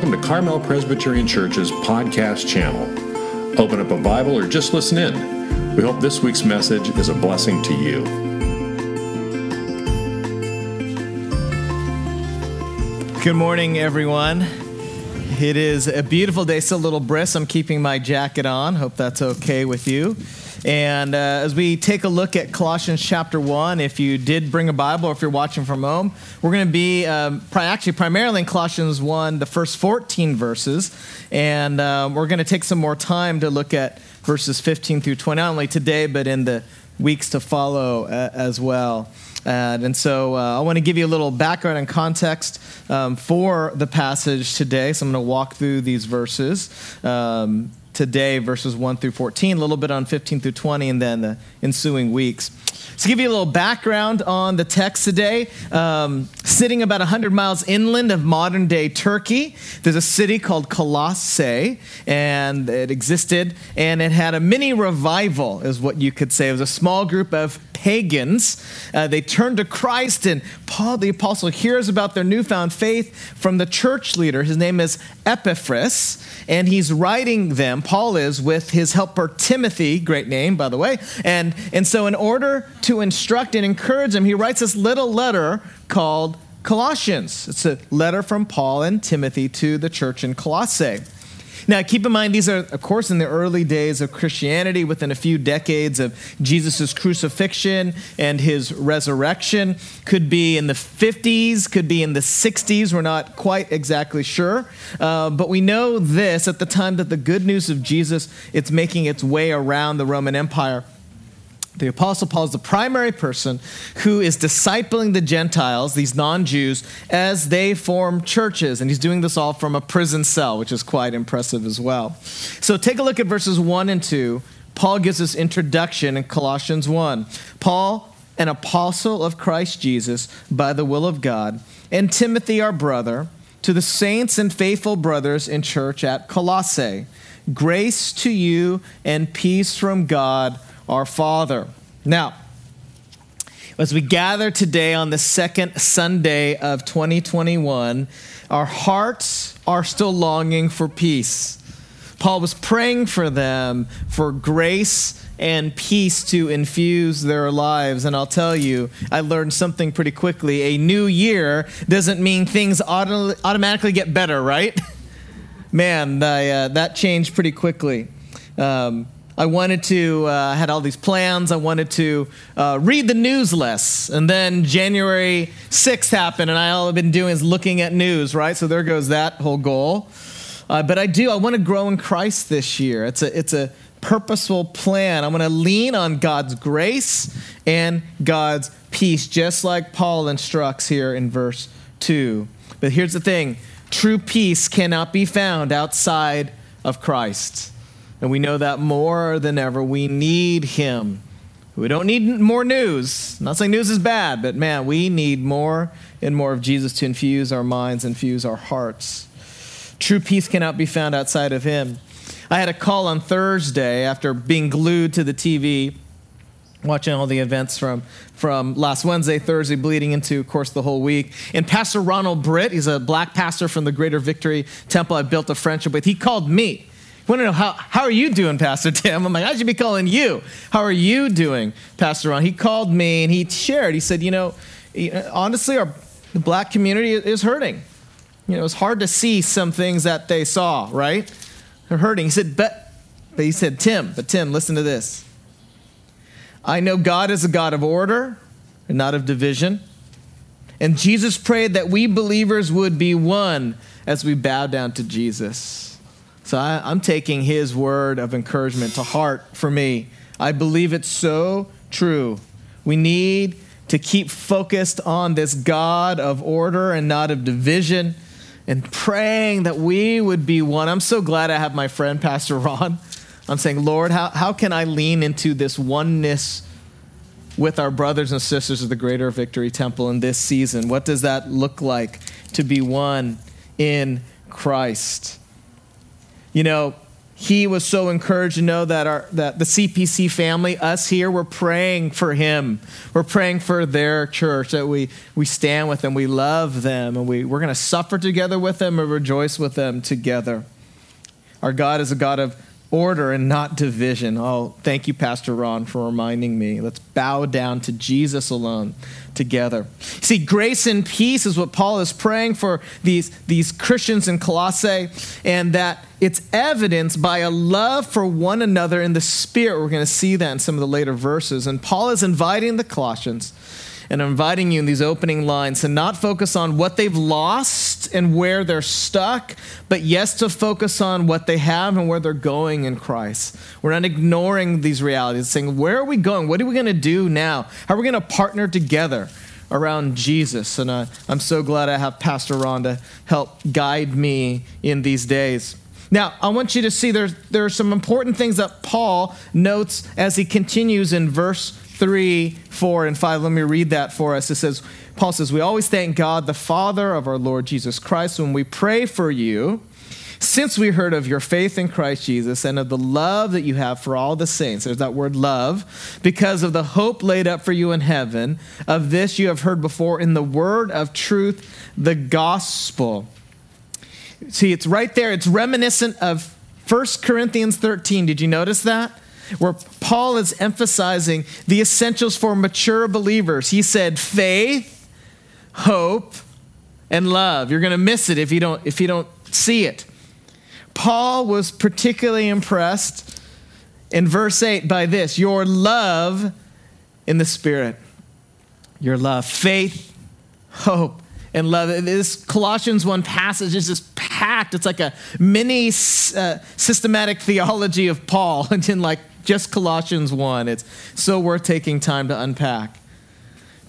Welcome to Carmel Presbyterian Church's podcast channel. Open up a Bible or just listen in. We hope this week's message is a blessing to you. Good morning, everyone. It is a beautiful day, still a little brisk. I'm keeping my jacket on. Hope that's okay with you. And uh, as we take a look at Colossians chapter 1, if you did bring a Bible or if you're watching from home, we're going to be um, pri- actually primarily in Colossians 1, the first 14 verses. And um, we're going to take some more time to look at verses 15 through 20, not only today, but in the weeks to follow uh, as well. And so uh, I want to give you a little background and context um, for the passage today. So I'm going to walk through these verses. Um, today, verses 1 through 14, a little bit on 15 through 20, and then the ensuing weeks. To give you a little background on the text today, um, sitting about 100 miles inland of modern day Turkey, there's a city called Colossae, and it existed, and it had a mini revival, is what you could say. It was a small group of pagans. Uh, they turn to Christ, and Paul the Apostle hears about their newfound faith from the church leader. His name is Epaphras, and he's writing them, Paul is, with his helper Timothy, great name, by the way. And, and so, in order to instruct and encourage them, he writes this little letter called Colossians. It's a letter from Paul and Timothy to the church in Colossae. Now, keep in mind, these are, of course, in the early days of Christianity, within a few decades of Jesus' crucifixion and his resurrection. Could be in the 50s, could be in the 60s. We're not quite exactly sure. Uh, but we know this at the time that the good news of Jesus, it's making its way around the Roman Empire. The Apostle Paul is the primary person who is discipling the Gentiles, these non Jews, as they form churches. And he's doing this all from a prison cell, which is quite impressive as well. So take a look at verses 1 and 2. Paul gives this introduction in Colossians 1. Paul, an apostle of Christ Jesus by the will of God, and Timothy, our brother, to the saints and faithful brothers in church at Colossae. Grace to you and peace from God our Father. Now, as we gather today on the second Sunday of 2021, our hearts are still longing for peace. Paul was praying for them for grace and peace to infuse their lives. And I'll tell you, I learned something pretty quickly. A new year doesn't mean things auto- automatically get better, right? Man, I, uh, that changed pretty quickly. Um, I wanted to, uh, had all these plans. I wanted to uh, read the news less. And then January 6th happened, and I, all I've been doing is looking at news, right? So there goes that whole goal. Uh, but I do, I want to grow in Christ this year. It's a, it's a purposeful plan. I want to lean on God's grace and God's peace, just like Paul instructs here in verse 2. But here's the thing true peace cannot be found outside of Christ. And we know that more than ever. We need him. We don't need more news. I'm not saying news is bad, but man, we need more and more of Jesus to infuse our minds, infuse our hearts. True peace cannot be found outside of him. I had a call on Thursday after being glued to the TV, watching all the events from, from last Wednesday, Thursday, bleeding into, of course, the whole week. And Pastor Ronald Britt, he's a black pastor from the Greater Victory Temple I built a friendship with, he called me want to know how, how are you doing, Pastor Tim? I'm like, I should be calling you. How are you doing, Pastor Ron? He called me and he shared. He said, you know, honestly, our the black community is hurting. You know, it's hard to see some things that they saw, right? They're hurting. He said, but, but he said, Tim, but Tim, listen to this. I know God is a God of order and not of division. And Jesus prayed that we believers would be one as we bow down to Jesus. So I, am taking his word of encouragement to heart for me. I believe it's so true. We need to keep focused on this God of order and not of division and praying that we would be one. I'm so glad I have my friend, Pastor Ron. I'm saying, Lord, how, how can I lean into this oneness with our brothers and sisters of the Greater Victory Temple in this season? What does that look like to be one in Christ? You know, he was so encouraged to know that our that the CPC family, us here, we're praying for him. We're praying for their church that we we stand with them, we love them, and we, we're going to suffer together with them and rejoice with them together. Our God is a God of order and not division. Oh, thank you, Pastor Ron, for reminding me. Let's bow down to Jesus alone together. See, grace and peace is what Paul is praying for these, these Christians in Colossae, and that it's evidenced by a love for one another in the Spirit. We're going to see that in some of the later verses. And Paul is inviting the Colossians and inviting you in these opening lines to not focus on what they've lost and where they're stuck, but yes, to focus on what they have and where they're going in Christ. We're not ignoring these realities, saying, where are we going? What are we going to do now? How are we going to partner together? around Jesus. And uh, I'm so glad I have Pastor Ron to help guide me in these days. Now, I want you to see there, there are some important things that Paul notes as he continues in verse 3, 4, and 5. Let me read that for us. It says, Paul says, We always thank God, the Father of our Lord Jesus Christ, when we pray for you, since we heard of your faith in Christ Jesus and of the love that you have for all the saints. There's that word love, because of the hope laid up for you in heaven. Of this you have heard before in the word of truth, the gospel. See, it's right there. It's reminiscent of 1 Corinthians 13. Did you notice that? Where Paul is emphasizing the essentials for mature believers. He said faith, hope, and love. You're going to miss it if you don't if you don't see it. Paul was particularly impressed in verse 8 by this, your love in the spirit. Your love, faith, hope, and love. This Colossians 1 passage is just packed. It's like a mini uh, systematic theology of Paul, and in like just Colossians 1. It's so worth taking time to unpack.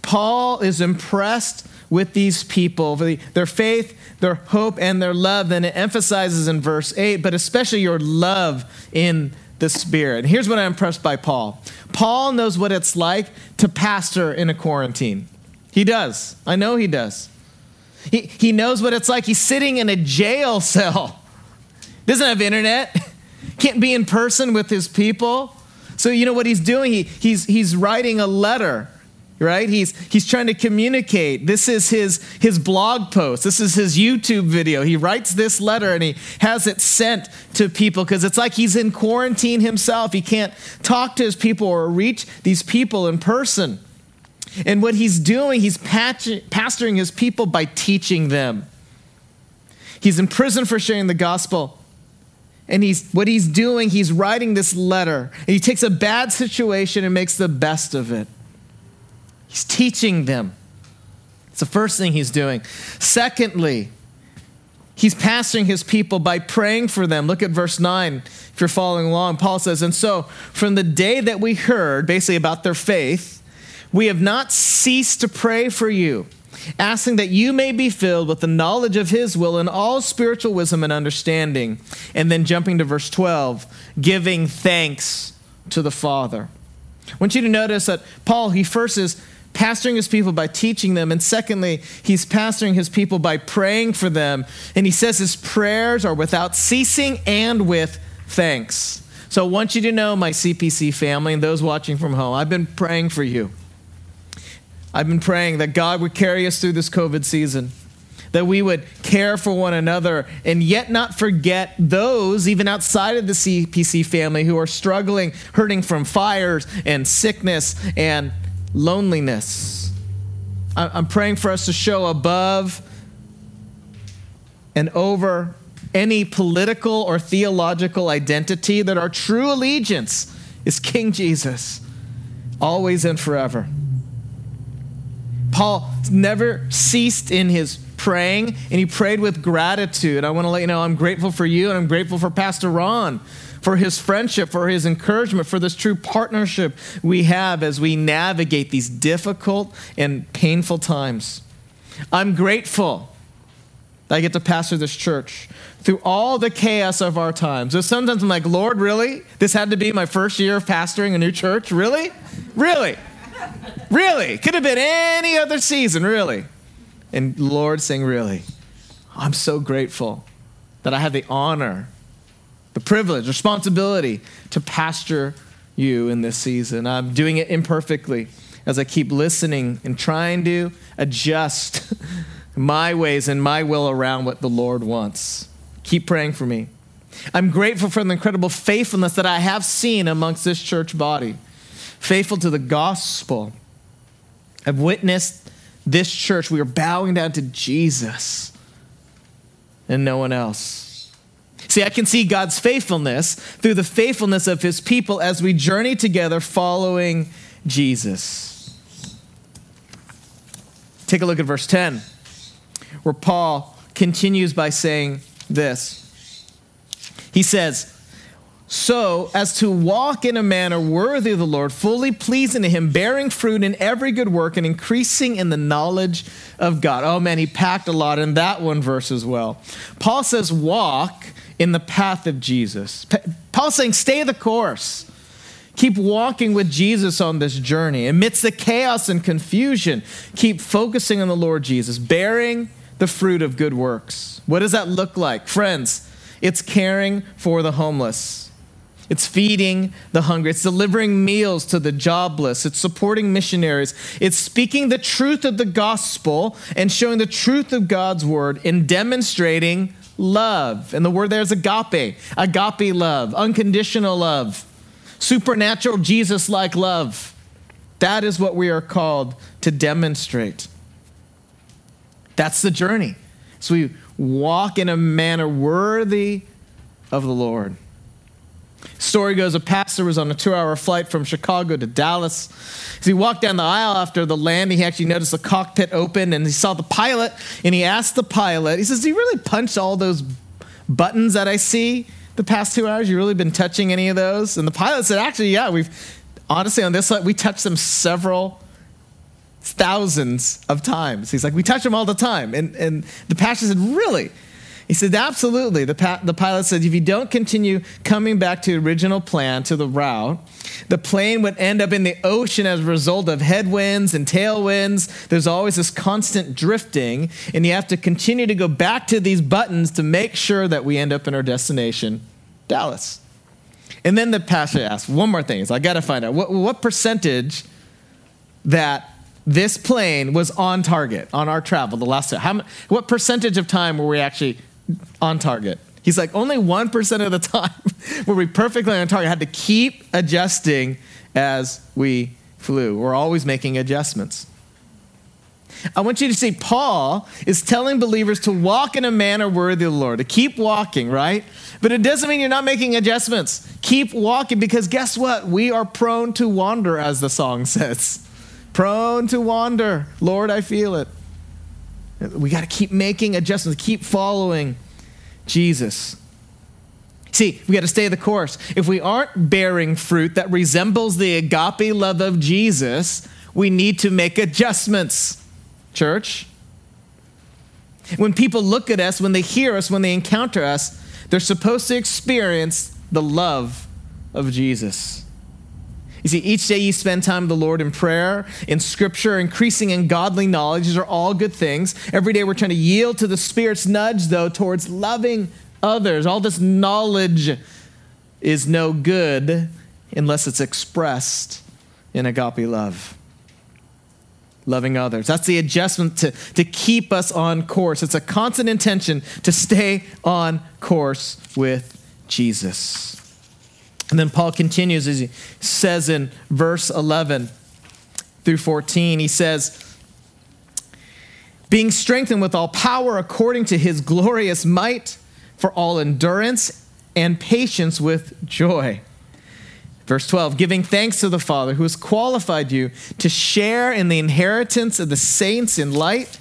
Paul is impressed with these people, their faith, their hope, and their love. Then it emphasizes in verse 8, but especially your love in the Spirit. And here's what I'm impressed by Paul Paul knows what it's like to pastor in a quarantine. He does. I know he does. He, he knows what it's like. He's sitting in a jail cell, doesn't have internet. can't be in person with his people. So you know what he's doing? He, he's, he's writing a letter, right? He's, he's trying to communicate. This is his, his blog post. This is his YouTube video. He writes this letter and he has it sent to people because it's like he's in quarantine himself. He can't talk to his people or reach these people in person. And what he's doing, he's pastoring his people by teaching them. He's in prison for sharing the gospel and he's what he's doing he's writing this letter. And he takes a bad situation and makes the best of it. He's teaching them. It's the first thing he's doing. Secondly he's pastoring his people by praying for them. Look at verse 9 if you're following along. Paul says and so from the day that we heard basically about their faith we have not ceased to pray for you asking that you may be filled with the knowledge of his will and all spiritual wisdom and understanding. And then jumping to verse 12, giving thanks to the Father. I want you to notice that Paul, he first is pastoring his people by teaching them, and secondly, he's pastoring his people by praying for them. And he says his prayers are without ceasing and with thanks. So I want you to know, my CPC family and those watching from home, I've been praying for you. I've been praying that God would carry us through this COVID season, that we would care for one another and yet not forget those, even outside of the CPC family, who are struggling, hurting from fires and sickness and loneliness. I'm praying for us to show above and over any political or theological identity that our true allegiance is King Jesus, always and forever. Paul never ceased in his praying and he prayed with gratitude. I want to let you know I'm grateful for you and I'm grateful for Pastor Ron for his friendship, for his encouragement, for this true partnership we have as we navigate these difficult and painful times. I'm grateful that I get to pastor this church through all the chaos of our times. So sometimes I'm like, Lord, really? This had to be my first year of pastoring a new church? Really? Really? Really? Could have been any other season, really. And Lord saying, Really? I'm so grateful that I have the honor the privilege, responsibility to pastor you in this season. I'm doing it imperfectly as I keep listening and trying to adjust my ways and my will around what the Lord wants. Keep praying for me. I'm grateful for the incredible faithfulness that I have seen amongst this church body. Faithful to the gospel. I've witnessed this church. We are bowing down to Jesus and no one else. See, I can see God's faithfulness through the faithfulness of his people as we journey together following Jesus. Take a look at verse 10, where Paul continues by saying this. He says, so as to walk in a manner worthy of the Lord, fully pleasing to Him, bearing fruit in every good work, and increasing in the knowledge of God. Oh man, he packed a lot in that one verse as well. Paul says, walk in the path of Jesus. Paul's saying, stay the course. Keep walking with Jesus on this journey. Amidst the chaos and confusion, keep focusing on the Lord Jesus, bearing the fruit of good works. What does that look like? Friends, it's caring for the homeless. It's feeding the hungry. It's delivering meals to the jobless. It's supporting missionaries. It's speaking the truth of the gospel and showing the truth of God's word in demonstrating love. And the word there is agape agape love, unconditional love, supernatural Jesus like love. That is what we are called to demonstrate. That's the journey. So we walk in a manner worthy of the Lord. Story goes a pastor was on a two hour flight from Chicago to Dallas. As he walked down the aisle after the landing, he actually noticed the cockpit open and he saw the pilot and he asked the pilot, he says, Do you really punch all those buttons that I see the past two hours? You really been touching any of those? And the pilot said, Actually, yeah, we've honestly on this flight, we touched them several thousands of times. He's like, We touch them all the time. And, and the pastor said, Really? He said, absolutely. The, pa- the pilot said, if you don't continue coming back to the original plan, to the route, the plane would end up in the ocean as a result of headwinds and tailwinds. There's always this constant drifting, and you have to continue to go back to these buttons to make sure that we end up in our destination, Dallas. And then the pastor asked, one more thing. So I got to find out what, what percentage that this plane was on target on our travel the last time. How, what percentage of time were we actually on target. He's like, only 1% of the time were we perfectly on target. Had to keep adjusting as we flew. We're always making adjustments. I want you to see Paul is telling believers to walk in a manner worthy of the Lord, to keep walking, right? But it doesn't mean you're not making adjustments. Keep walking because guess what? We are prone to wander, as the song says. Prone to wander. Lord, I feel it. We got to keep making adjustments, keep following Jesus. See, we got to stay the course. If we aren't bearing fruit that resembles the agape love of Jesus, we need to make adjustments, church. When people look at us, when they hear us, when they encounter us, they're supposed to experience the love of Jesus. You see, each day you spend time with the Lord in prayer, in scripture, increasing in godly knowledge. These are all good things. Every day we're trying to yield to the Spirit's nudge, though, towards loving others. All this knowledge is no good unless it's expressed in agape love. Loving others. That's the adjustment to, to keep us on course. It's a constant intention to stay on course with Jesus. And then Paul continues as he says in verse 11 through 14, he says, being strengthened with all power according to his glorious might for all endurance and patience with joy. Verse 12, giving thanks to the Father who has qualified you to share in the inheritance of the saints in light.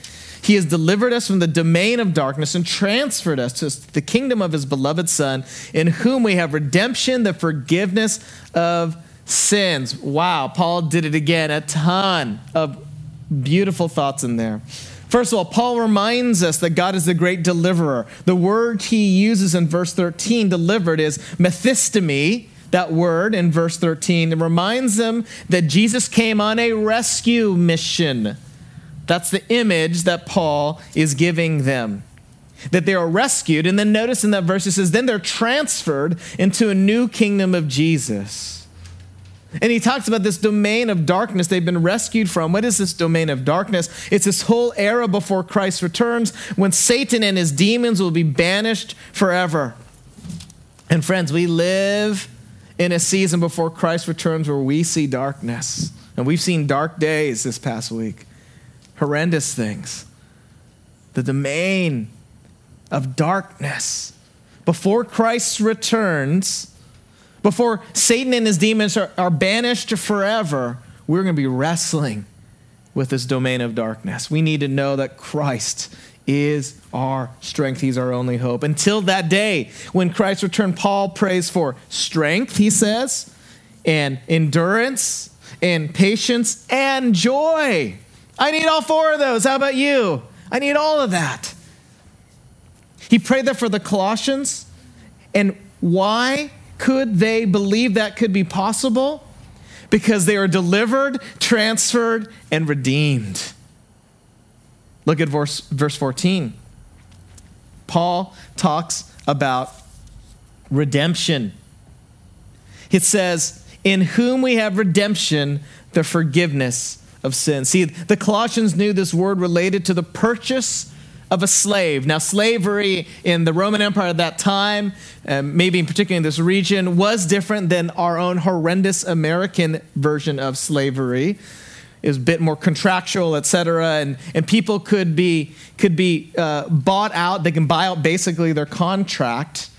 He has delivered us from the domain of darkness and transferred us to the kingdom of his beloved Son, in whom we have redemption, the forgiveness of sins. Wow, Paul did it again. A ton of beautiful thoughts in there. First of all, Paul reminds us that God is the great deliverer. The word he uses in verse 13, delivered, is methistemi, that word in verse 13. It reminds them that Jesus came on a rescue mission. That's the image that Paul is giving them. that they are rescued. And then notice in that verse it says, then they're transferred into a new kingdom of Jesus. And he talks about this domain of darkness they've been rescued from. What is this domain of darkness? It's this whole era before Christ returns when Satan and his demons will be banished forever. And friends, we live in a season before Christ returns where we see darkness. And we've seen dark days this past week, horrendous things. The domain of darkness. Before Christ returns, before Satan and his demons are, are banished forever, we're going to be wrestling with this domain of darkness. We need to know that Christ is our strength. He's our only hope. Until that day, when Christ returned, Paul prays for strength, he says, and endurance, and patience, and joy. I need all four of those. How about you? I need all of that. He prayed that for the Colossians. And why could they believe that could be possible? Because they are delivered, transferred, and redeemed. Look at verse, verse 14. Paul talks about redemption. It says, In whom we have redemption, the forgiveness of sin. See, the Colossians knew this word related to the purchase of a slave. Now, slavery in the Roman Empire at that time, um, maybe in particular in this region, was different than our own horrendous American version of slavery. It was a bit more contractual, et cetera, and, and people could be, could be uh, bought out. They can buy out basically their contract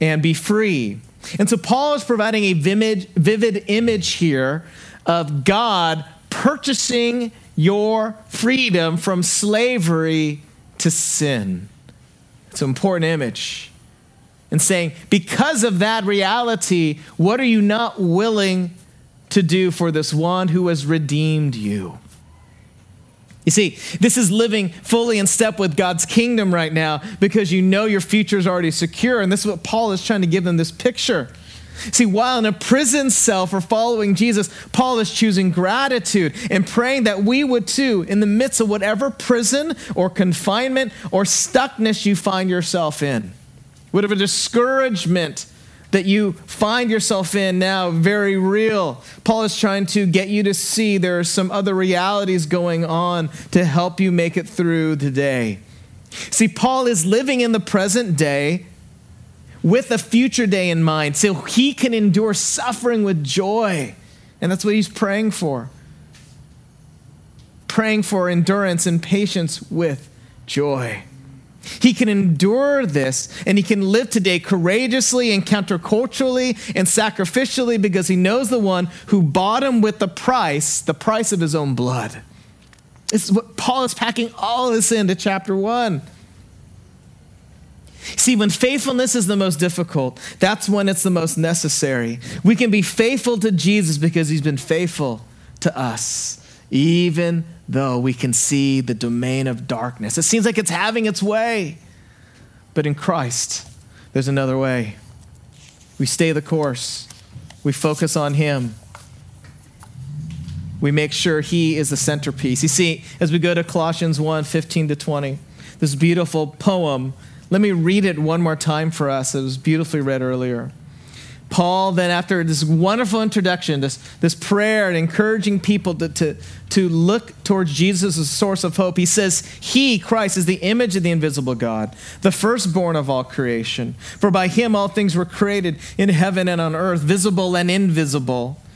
and be free. And so Paul is providing a vivid, vivid image here of God purchasing your freedom from slavery to sin. It's an important image. And saying, because of that reality, what are you not willing to do for this one who has redeemed you? You see, this is living fully in step with God's kingdom right now because you know your future is already secure. And this is what Paul is trying to give them this picture. See, while in a prison cell for following Jesus, Paul is choosing gratitude and praying that we would too, in the midst of whatever prison or confinement or stuckness you find yourself in, whatever discouragement that you find yourself in now, very real. Paul is trying to get you to see there are some other realities going on to help you make it through the day. See, Paul is living in the present day with a future day in mind so he can endure suffering with joy. And that's what he's praying for. Praying for endurance and patience with joy. He can endure this and he can live today courageously and counterculturally and sacrificially because he knows the one who bought him with the price, the price of his own blood. This is what Paul is packing all this into chapter one. See, when faithfulness is the most difficult, that's when it's the most necessary. We can be faithful to Jesus because he's been faithful to us, even though we can see the domain of darkness. It seems like it's having its way. But in Christ, there's another way. We stay the course, we focus on him. We make sure he is the centerpiece. You see, as we go to Colossians 1 15 to 20, this beautiful poem let me read it one more time for us. It was beautifully read earlier. Paul, then, after this wonderful introduction, this, this prayer and encouraging people to, to, to look towards Jesus as a source of hope, he says, He, Christ, is the image of the invisible God, the firstborn of all creation. For by him all things were created in heaven and on earth, visible and invisible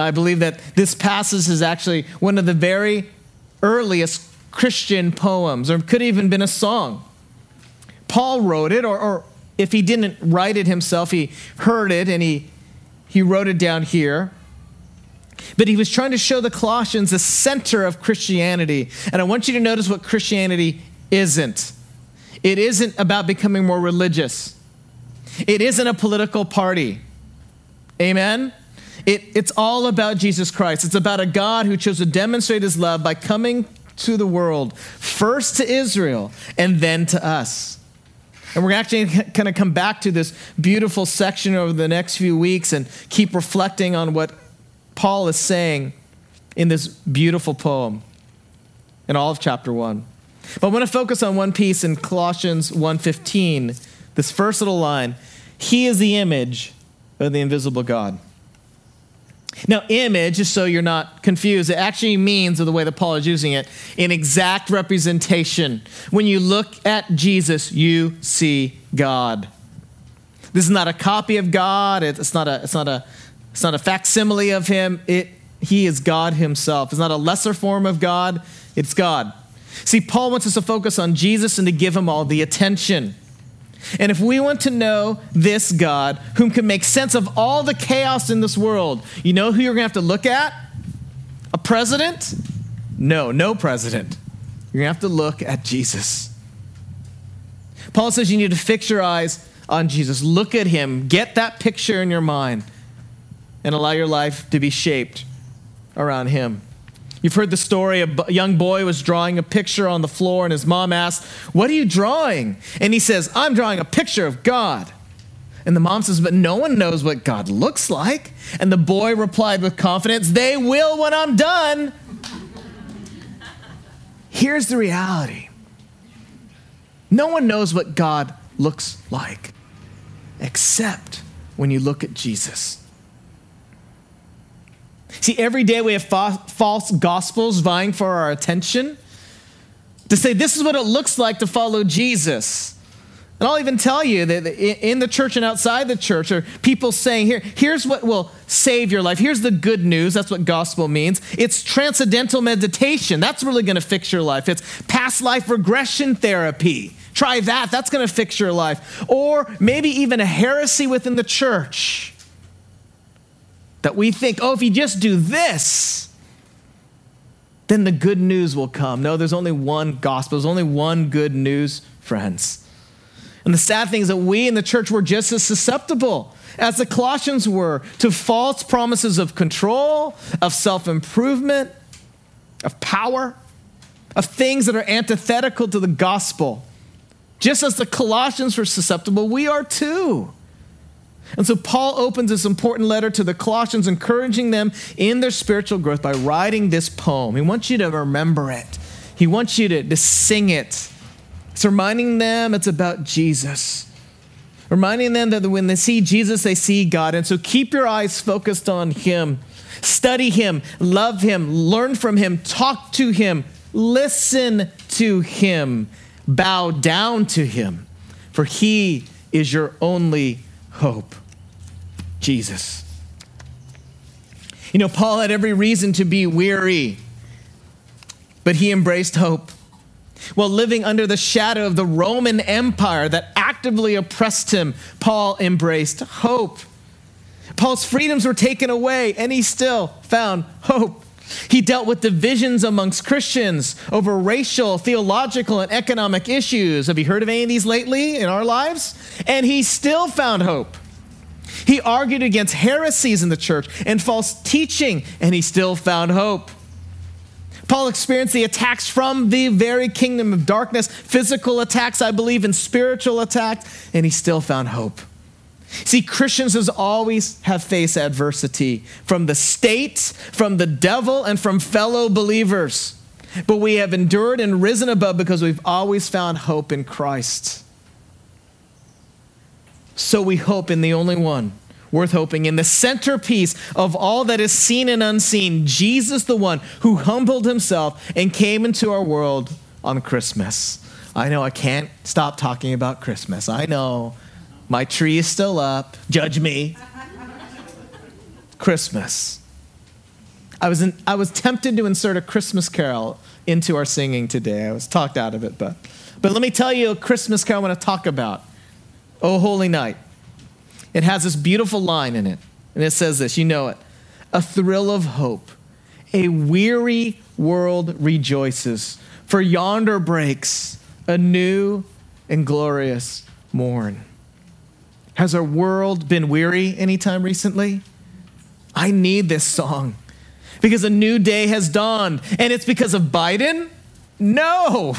I believe that this passage is actually one of the very earliest Christian poems, or could even been a song. Paul wrote it, or, or if he didn't write it himself, he heard it and he, he wrote it down here. But he was trying to show the Colossians the center of Christianity. And I want you to notice what Christianity isn't. It isn't about becoming more religious. It isn't a political party. Amen? It, it's all about Jesus Christ. It's about a God who chose to demonstrate his love by coming to the world, first to Israel and then to us. And we're actually going to come back to this beautiful section over the next few weeks and keep reflecting on what Paul is saying in this beautiful poem in all of chapter 1. But I want to focus on one piece in Colossians 1:15, this first little line, he is the image of the invisible God. Now, image, just so you're not confused, it actually means, of the way that Paul is using it, an exact representation. When you look at Jesus, you see God. This is not a copy of God. It's not a, it's not a, it's not a facsimile of him. It, he is God himself. It's not a lesser form of God. It's God. See, Paul wants us to focus on Jesus and to give him all the attention. And if we want to know this God, whom can make sense of all the chaos in this world, you know who you're going to have to look at? A president? No, no president. You're going to have to look at Jesus. Paul says you need to fix your eyes on Jesus. Look at him. Get that picture in your mind and allow your life to be shaped around him. You've heard the story a young boy was drawing a picture on the floor, and his mom asked, What are you drawing? And he says, I'm drawing a picture of God. And the mom says, But no one knows what God looks like. And the boy replied with confidence, They will when I'm done. Here's the reality no one knows what God looks like except when you look at Jesus. See, every day we have fa- false gospels vying for our attention to say this is what it looks like to follow Jesus. And I'll even tell you that in the church and outside the church are people saying, Here, here's what will save your life. Here's the good news. That's what gospel means. It's transcendental meditation. That's really going to fix your life. It's past life regression therapy. Try that. That's going to fix your life. Or maybe even a heresy within the church that we think, oh, if you just do this, then the good news will come. No, there's only one gospel, there's only one good news, friends. And the sad thing is that we in the church were just as susceptible as the Colossians were to false promises of control, of self improvement, of power, of things that are antithetical to the gospel. Just as the Colossians were susceptible, we are too. And so Paul opens this important letter to the Colossians, encouraging them in their spiritual growth by writing this poem. He wants you to remember it, he wants you to, to sing it. It's reminding them it's about Jesus. Reminding them that when they see Jesus, they see God. And so keep your eyes focused on Him. Study Him, love Him, learn from Him, talk to Him, listen to Him, bow down to Him, for He is your only hope. Jesus. You know, Paul had every reason to be weary, but he embraced hope. While living under the shadow of the Roman Empire that actively oppressed him, Paul embraced hope. Paul's freedoms were taken away, and he still found hope. He dealt with divisions amongst Christians over racial, theological, and economic issues. Have you heard of any of these lately in our lives? And he still found hope. He argued against heresies in the church and false teaching, and he still found hope. Paul experienced the attacks from the very kingdom of darkness, physical attacks, I believe, and spiritual attacks, and he still found hope. See, Christians has always have faced adversity from the state, from the devil, and from fellow believers. But we have endured and risen above because we've always found hope in Christ. So we hope in the only one worth hoping in the centerpiece of all that is seen and unseen, Jesus, the one who humbled himself and came into our world on Christmas. I know I can't stop talking about Christmas. I know my tree is still up. Judge me. Christmas. I was, in, I was tempted to insert a Christmas carol into our singing today. I was talked out of it, but, but let me tell you a Christmas carol I want to talk about. Oh, Holy Night. It has this beautiful line in it, and it says this you know it a thrill of hope. A weary world rejoices, for yonder breaks a new and glorious morn. Has our world been weary anytime recently? I need this song because a new day has dawned. And it's because of Biden? No.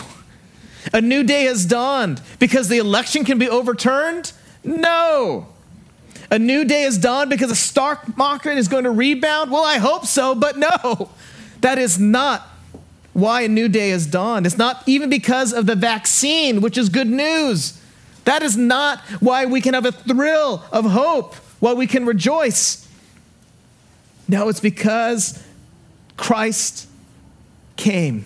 A new day has dawned because the election can be overturned? No. A new day has dawned because the stock market is going to rebound? Well, I hope so, but no. That is not why a new day has dawned. It's not even because of the vaccine, which is good news. That is not why we can have a thrill of hope, why we can rejoice. No, it's because Christ came.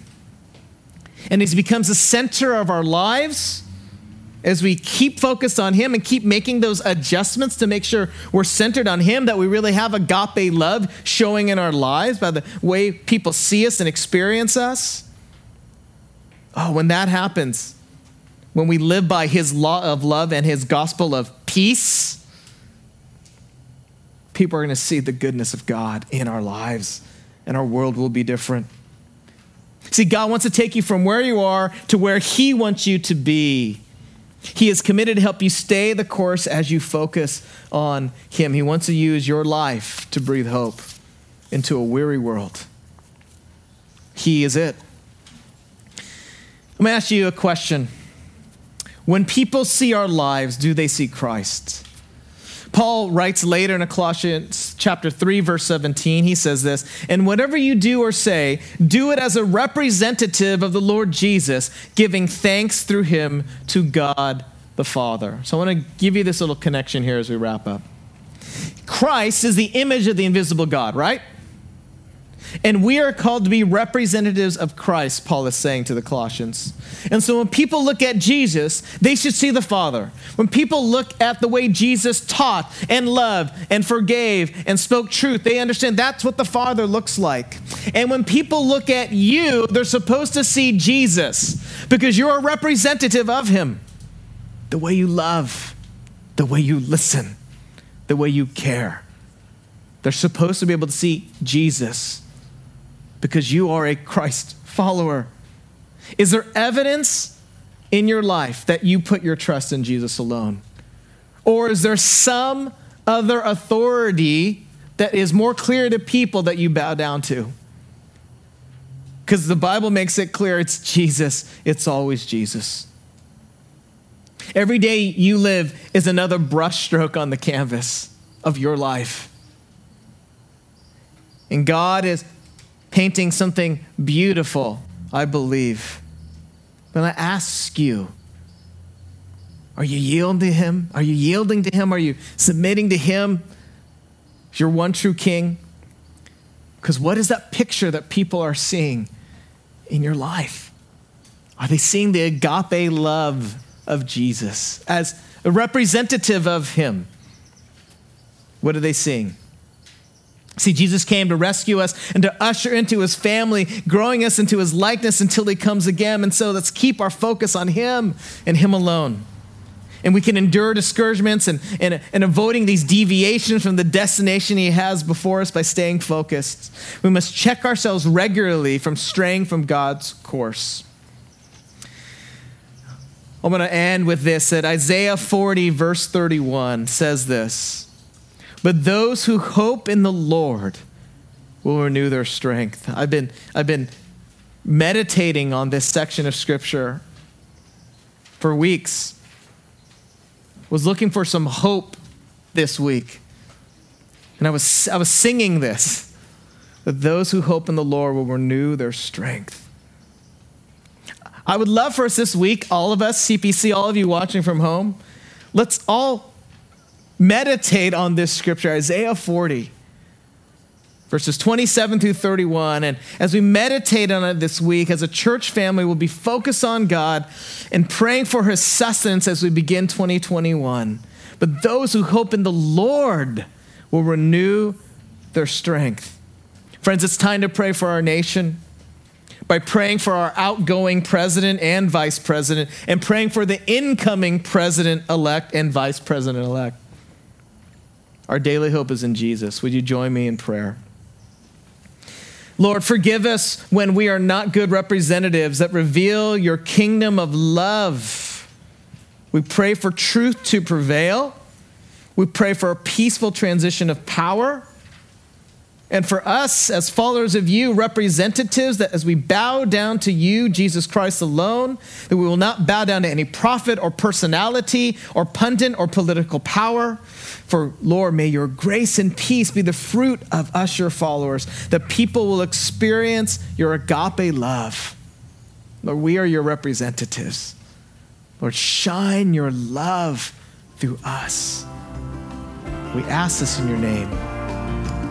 And he becomes the center of our lives as we keep focused on him and keep making those adjustments to make sure we're centered on him, that we really have agape love showing in our lives by the way people see us and experience us. Oh, when that happens, when we live by his law of love and his gospel of peace, people are going to see the goodness of God in our lives and our world will be different. See, God wants to take you from where you are to where He wants you to be. He is committed to help you stay the course as you focus on Him. He wants to use your life to breathe hope into a weary world. He is it. Let me ask you a question. When people see our lives, do they see Christ? Paul writes later in Colossians chapter 3 verse 17 he says this and whatever you do or say do it as a representative of the Lord Jesus giving thanks through him to God the Father. So I want to give you this little connection here as we wrap up. Christ is the image of the invisible God, right? And we are called to be representatives of Christ, Paul is saying to the Colossians. And so when people look at Jesus, they should see the Father. When people look at the way Jesus taught and loved and forgave and spoke truth, they understand that's what the Father looks like. And when people look at you, they're supposed to see Jesus because you're a representative of Him. The way you love, the way you listen, the way you care. They're supposed to be able to see Jesus because you are a Christ follower. Is there evidence in your life that you put your trust in Jesus alone? Or is there some other authority that is more clear to people that you bow down to? Because the Bible makes it clear it's Jesus, it's always Jesus. Every day you live is another brushstroke on the canvas of your life. And God is painting something beautiful, I believe. But I ask you, are you yielding to Him? Are you yielding to Him? Are you submitting to Him your one true King? Because what is that picture that people are seeing in your life? Are they seeing the agape love of Jesus as a representative of Him? What are they seeing? See, Jesus came to rescue us and to usher into his family, growing us into his likeness until he comes again. And so let's keep our focus on him and him alone. And we can endure discouragements and, and, and avoiding these deviations from the destination he has before us by staying focused. We must check ourselves regularly from straying from God's course. I'm going to end with this that Isaiah 40, verse 31 says this. But those who hope in the Lord will renew their strength. I've been, I've been meditating on this section of Scripture for weeks. Was looking for some hope this week. And I was, I was singing this that those who hope in the Lord will renew their strength. I would love for us this week, all of us, CPC, all of you watching from home, let's all meditate on this scripture, Isaiah 40, verses 27 through 31. And as we meditate on it this week, as a church family, we'll be focused on God and praying for his sustenance as we begin 2021. But those who hope in the Lord will renew their strength. Friends, it's time to pray for our nation by praying for our outgoing president and vice president and praying for the incoming president elect and vice president elect. Our daily hope is in Jesus. Would you join me in prayer? Lord, forgive us when we are not good representatives that reveal your kingdom of love. We pray for truth to prevail. We pray for a peaceful transition of power. And for us, as followers of you, representatives, that as we bow down to you, Jesus Christ alone, that we will not bow down to any prophet or personality or pundit or political power. For Lord, may your grace and peace be the fruit of us, your followers, that people will experience your agape love. Lord, we are your representatives. Lord, shine your love through us. We ask this in your name,